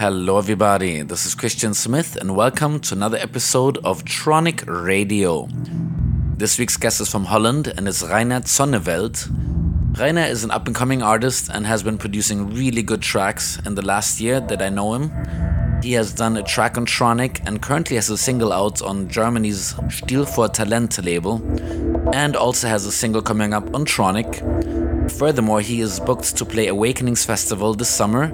Hello, everybody. This is Christian Smith, and welcome to another episode of Tronic Radio. This week's guest is from Holland and is Rainer Zonneveld. Rainer is an up and coming artist and has been producing really good tracks in the last year that I know him. He has done a track on Tronic and currently has a single out on Germany's Stil vor Talent label, and also has a single coming up on Tronic. Furthermore, he is booked to play Awakenings Festival this summer,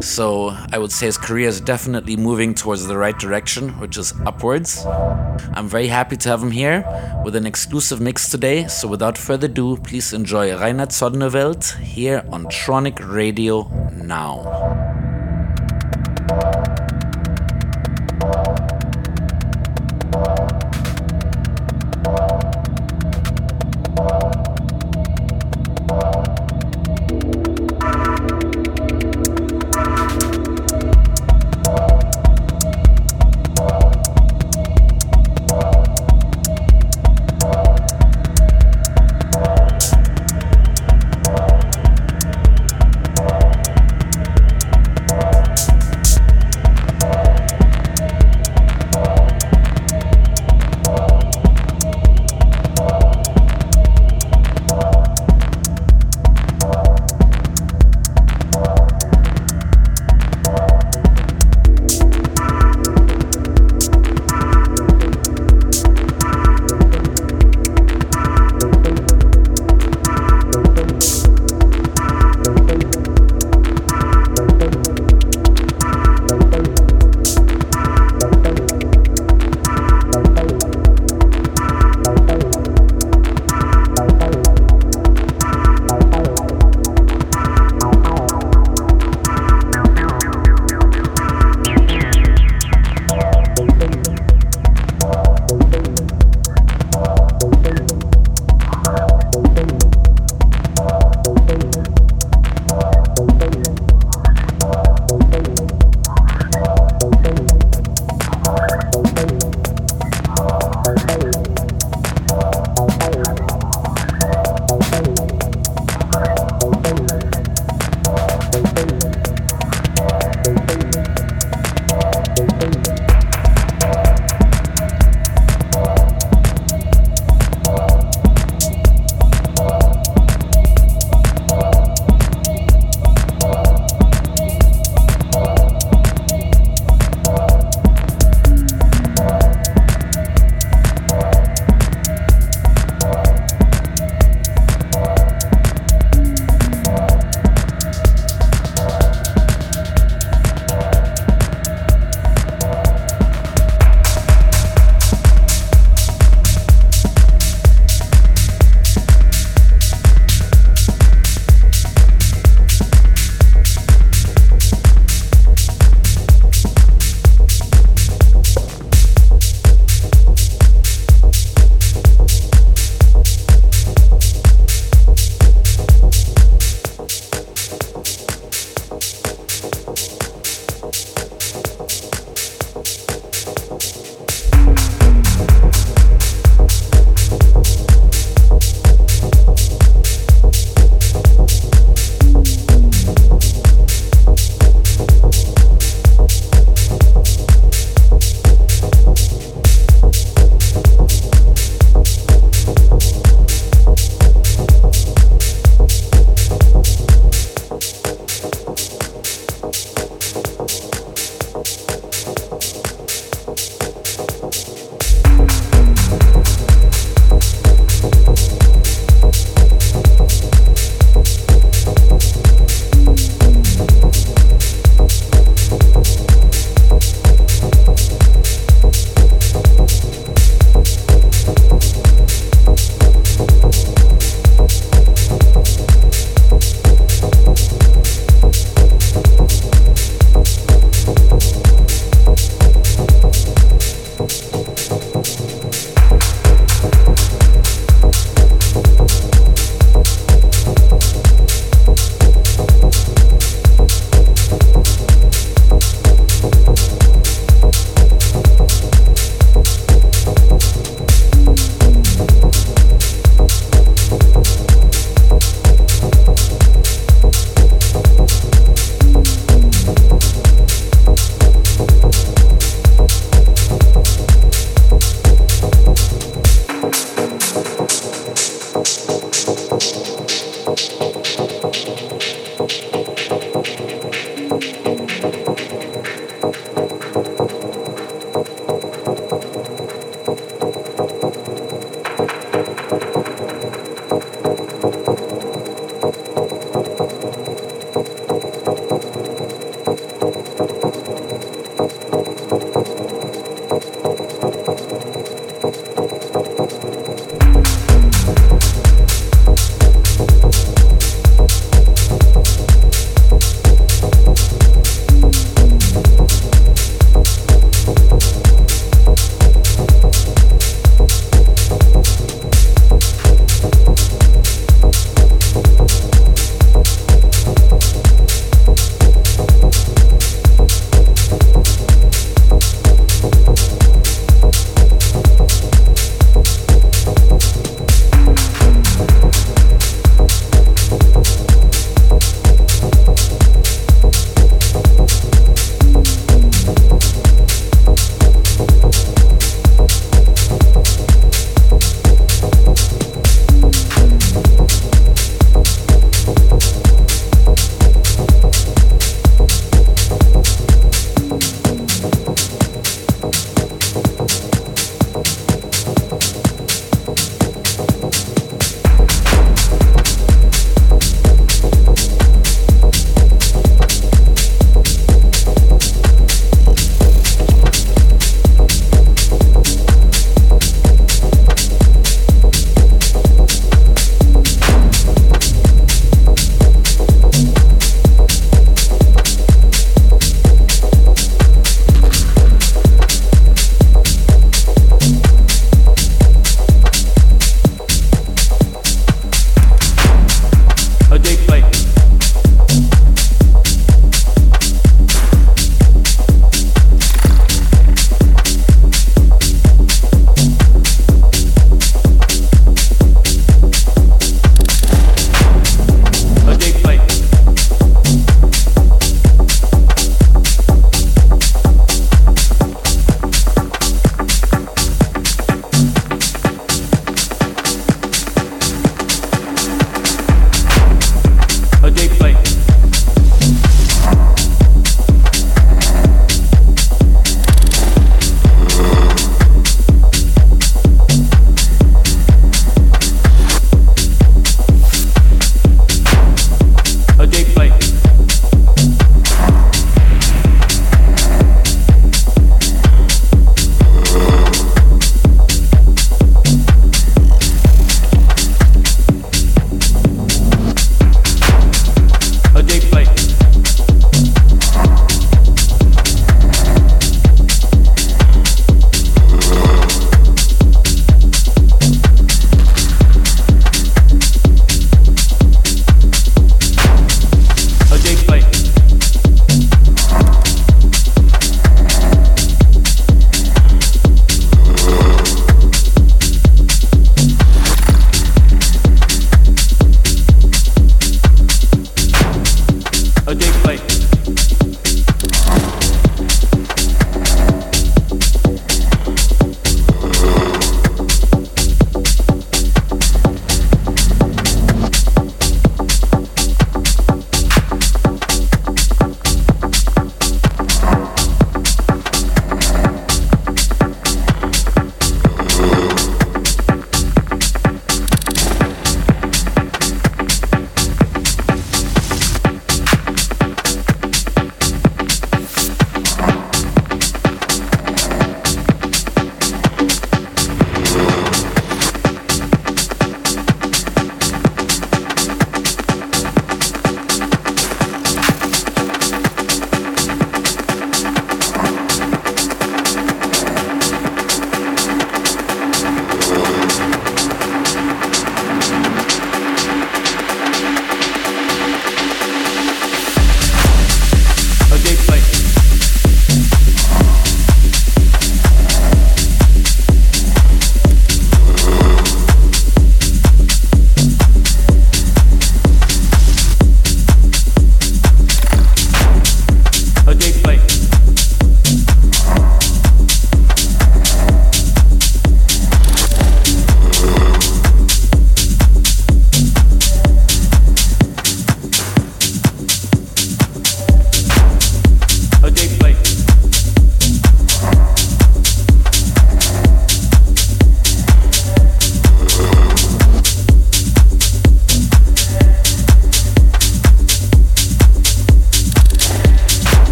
so I would say his career is definitely moving towards the right direction, which is upwards. I'm very happy to have him here with an exclusive mix today, so without further ado, please enjoy Reinhard Zonneveld here on Tronic Radio now.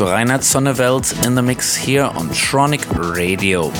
To Reinhard Zonneveld in the mix here on Tronic Radio.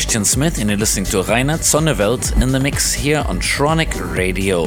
Christian Smith, and you're listening to Reinier Zonneveld in the mix here on Tronic Radio.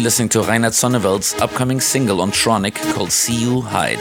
Currently listening to Reinier Zonneveld's upcoming single on Tronic called See You Hide.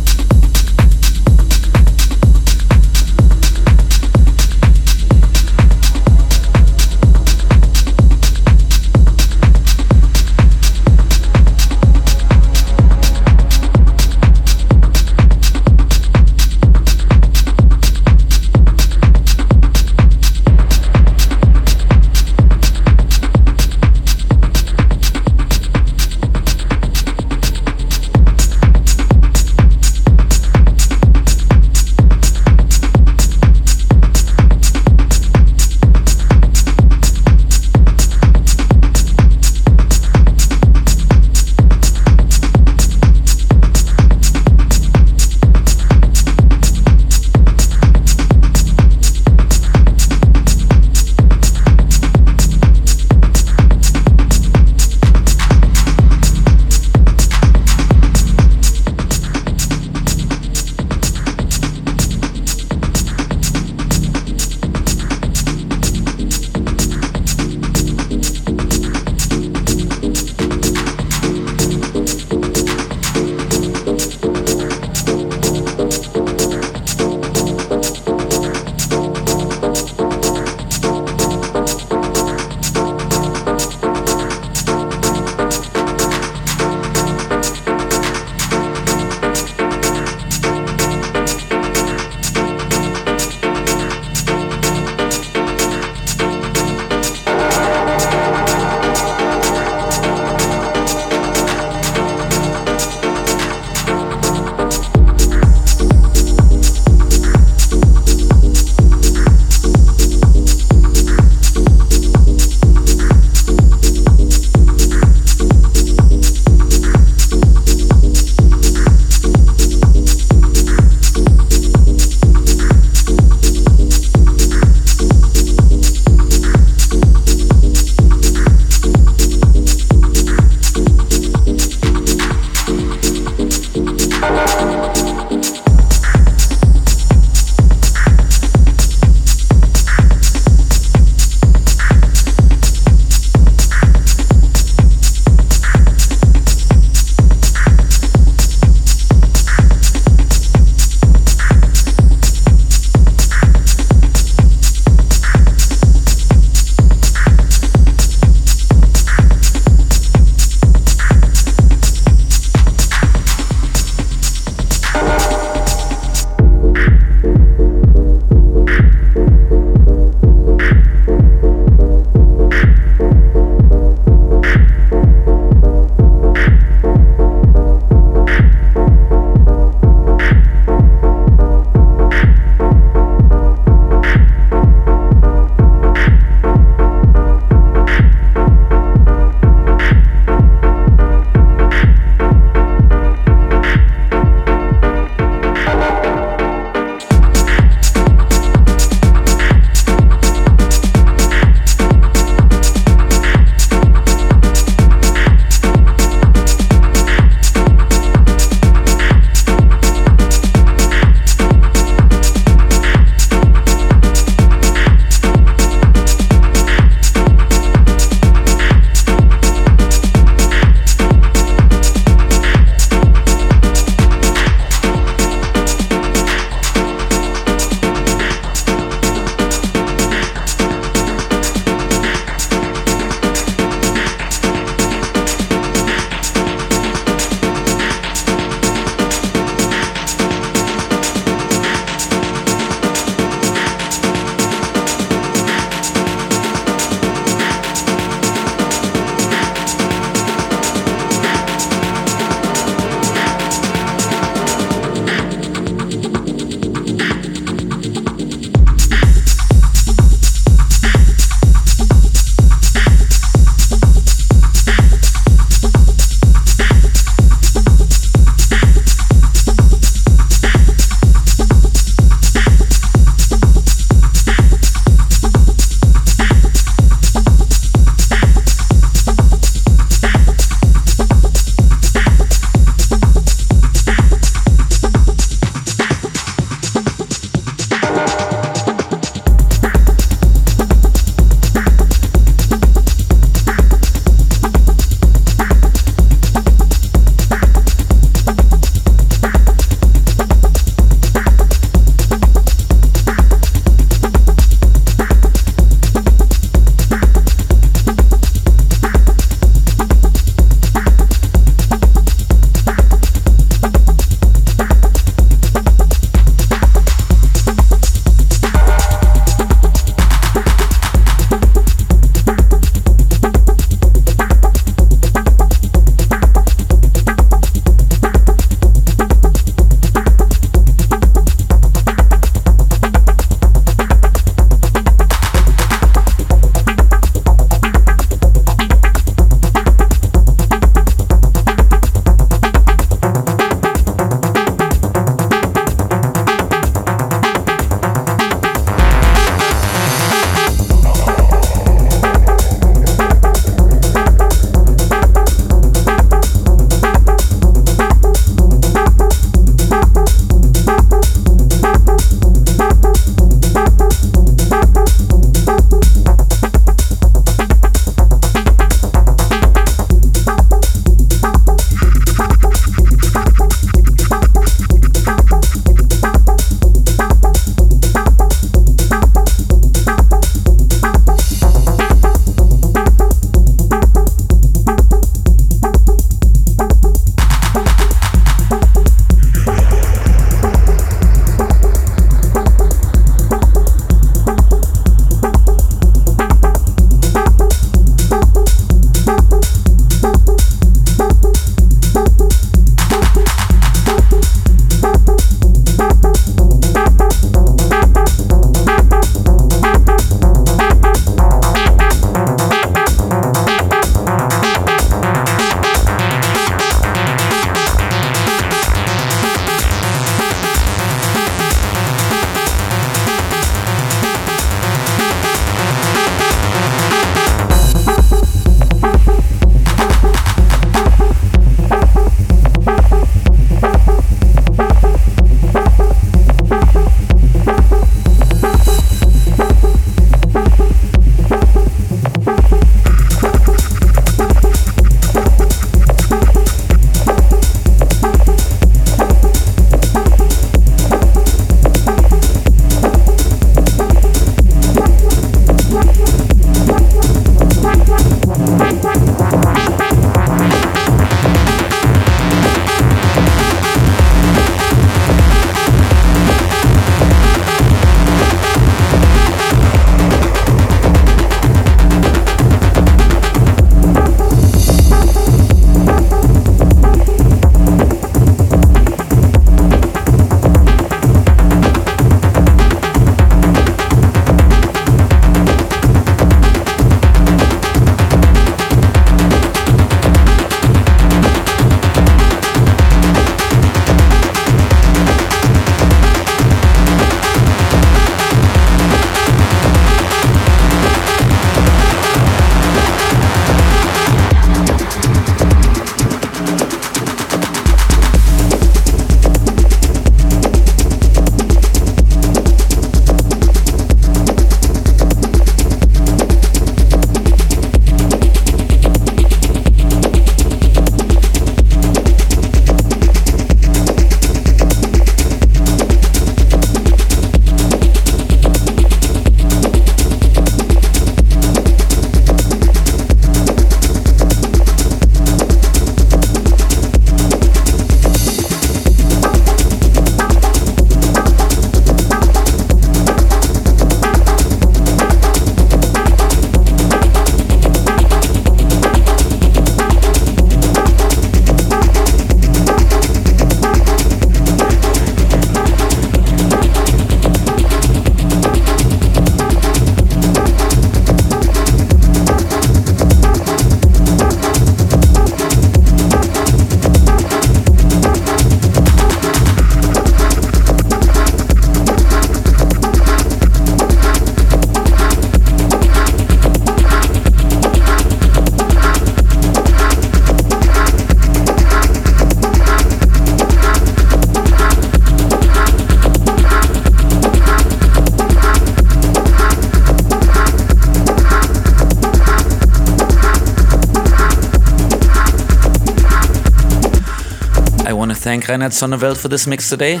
Reinier Zonneveld for this mix today.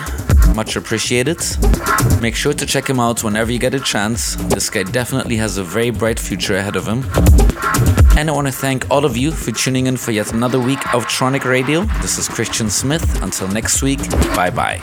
Much appreciated. Make sure to check him out whenever you get a chance. This guy definitely has a very bright future ahead of him. And I want to thank all of you for tuning in for yet another week of Tronic Radio. This is Christian Smith. Until next week, bye bye.